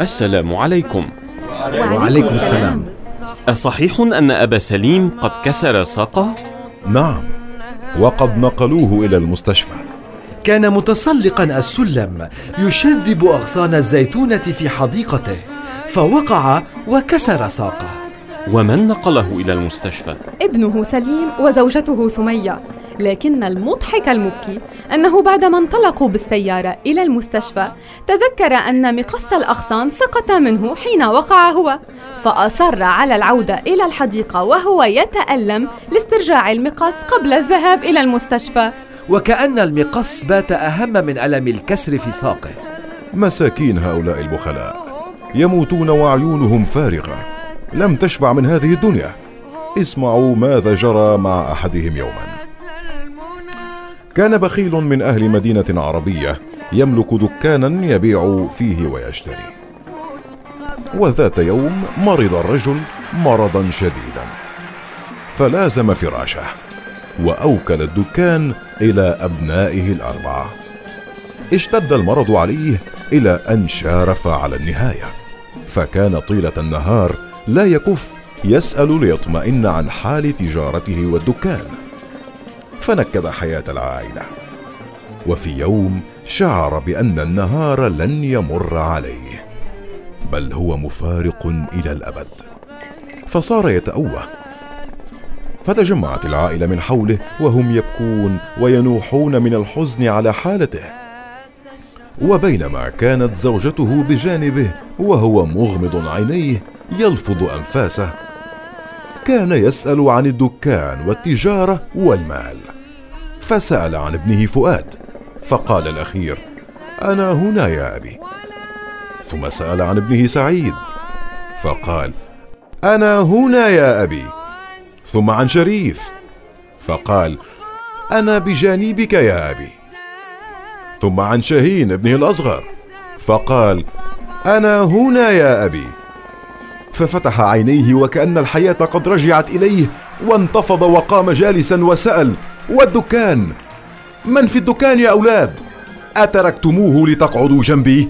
السلام عليكم. وعليكم السلام. أصحيح أن أبا سليم قد كسر ساقه؟ نعم وقد نقلوه إلى المستشفى. كان متسلقا السلم يشذب أغصان الزيتونة في حديقته فوقع وكسر ساقه. ومن نقله إلى المستشفى؟ ابنه سليم وزوجته سمية. لكن المضحك المبكي أنه بعدما انطلقوا بالسيارة إلى المستشفى تذكر أن مقص الأغصان سقط منه حين وقع هو فأصر على العودة إلى الحديقة وهو يتألم لاسترجاع المقص قبل الذهاب إلى المستشفى. وكأن المقص بات أهم من ألم الكسر في ساقه. مساكين هؤلاء البخلاء يموتون وعيونهم فارغة. لم تشبع من هذه الدنيا. اسمعوا ماذا جرى مع أحدهم يوما. كان بخيل من أهل مدينة عربية يملك دكانا يبيع فيه ويشتري. وذات يوم مرض الرجل مرضا شديدا فلازم فراشه وأوكل الدكان إلى أبنائه الأربعة. اشتد المرض عليه إلى أن شارف على النهاية فكان طيلة النهار لا يكف يسأل ليطمئن عن حال تجارته والدكان. فنكد حياة العائلة. وفي يوم شعر بأن النهار لن يمر عليه بل هو مفارق إلى الأبد. فصار يتأوه. فتجمعت العائلة من حوله وهم يبكون وينوحون من الحزن على حالته. وبينما كانت زوجته بجانبه وهو مغمض عينيه يلفظ أنفاسه كان يسأل عن الدكان والتجارة والمال. فسأل عن ابنه فؤاد فقال الأخير أنا هنا يا أبي. ثم سأل عن ابنه سعيد فقال أنا هنا يا أبي. ثم عن شريف فقال أنا بجانبك يا أبي. ثم عن شاهين ابنه الأصغر فقال أنا هنا يا أبي. ففتح عينيه وكأن الحياة قد رجعت إليه وانتفض وقام جالسا وسأل والدكان. من في الدكان يا أولاد؟ أتركتموه لتقعدوا جنبي؟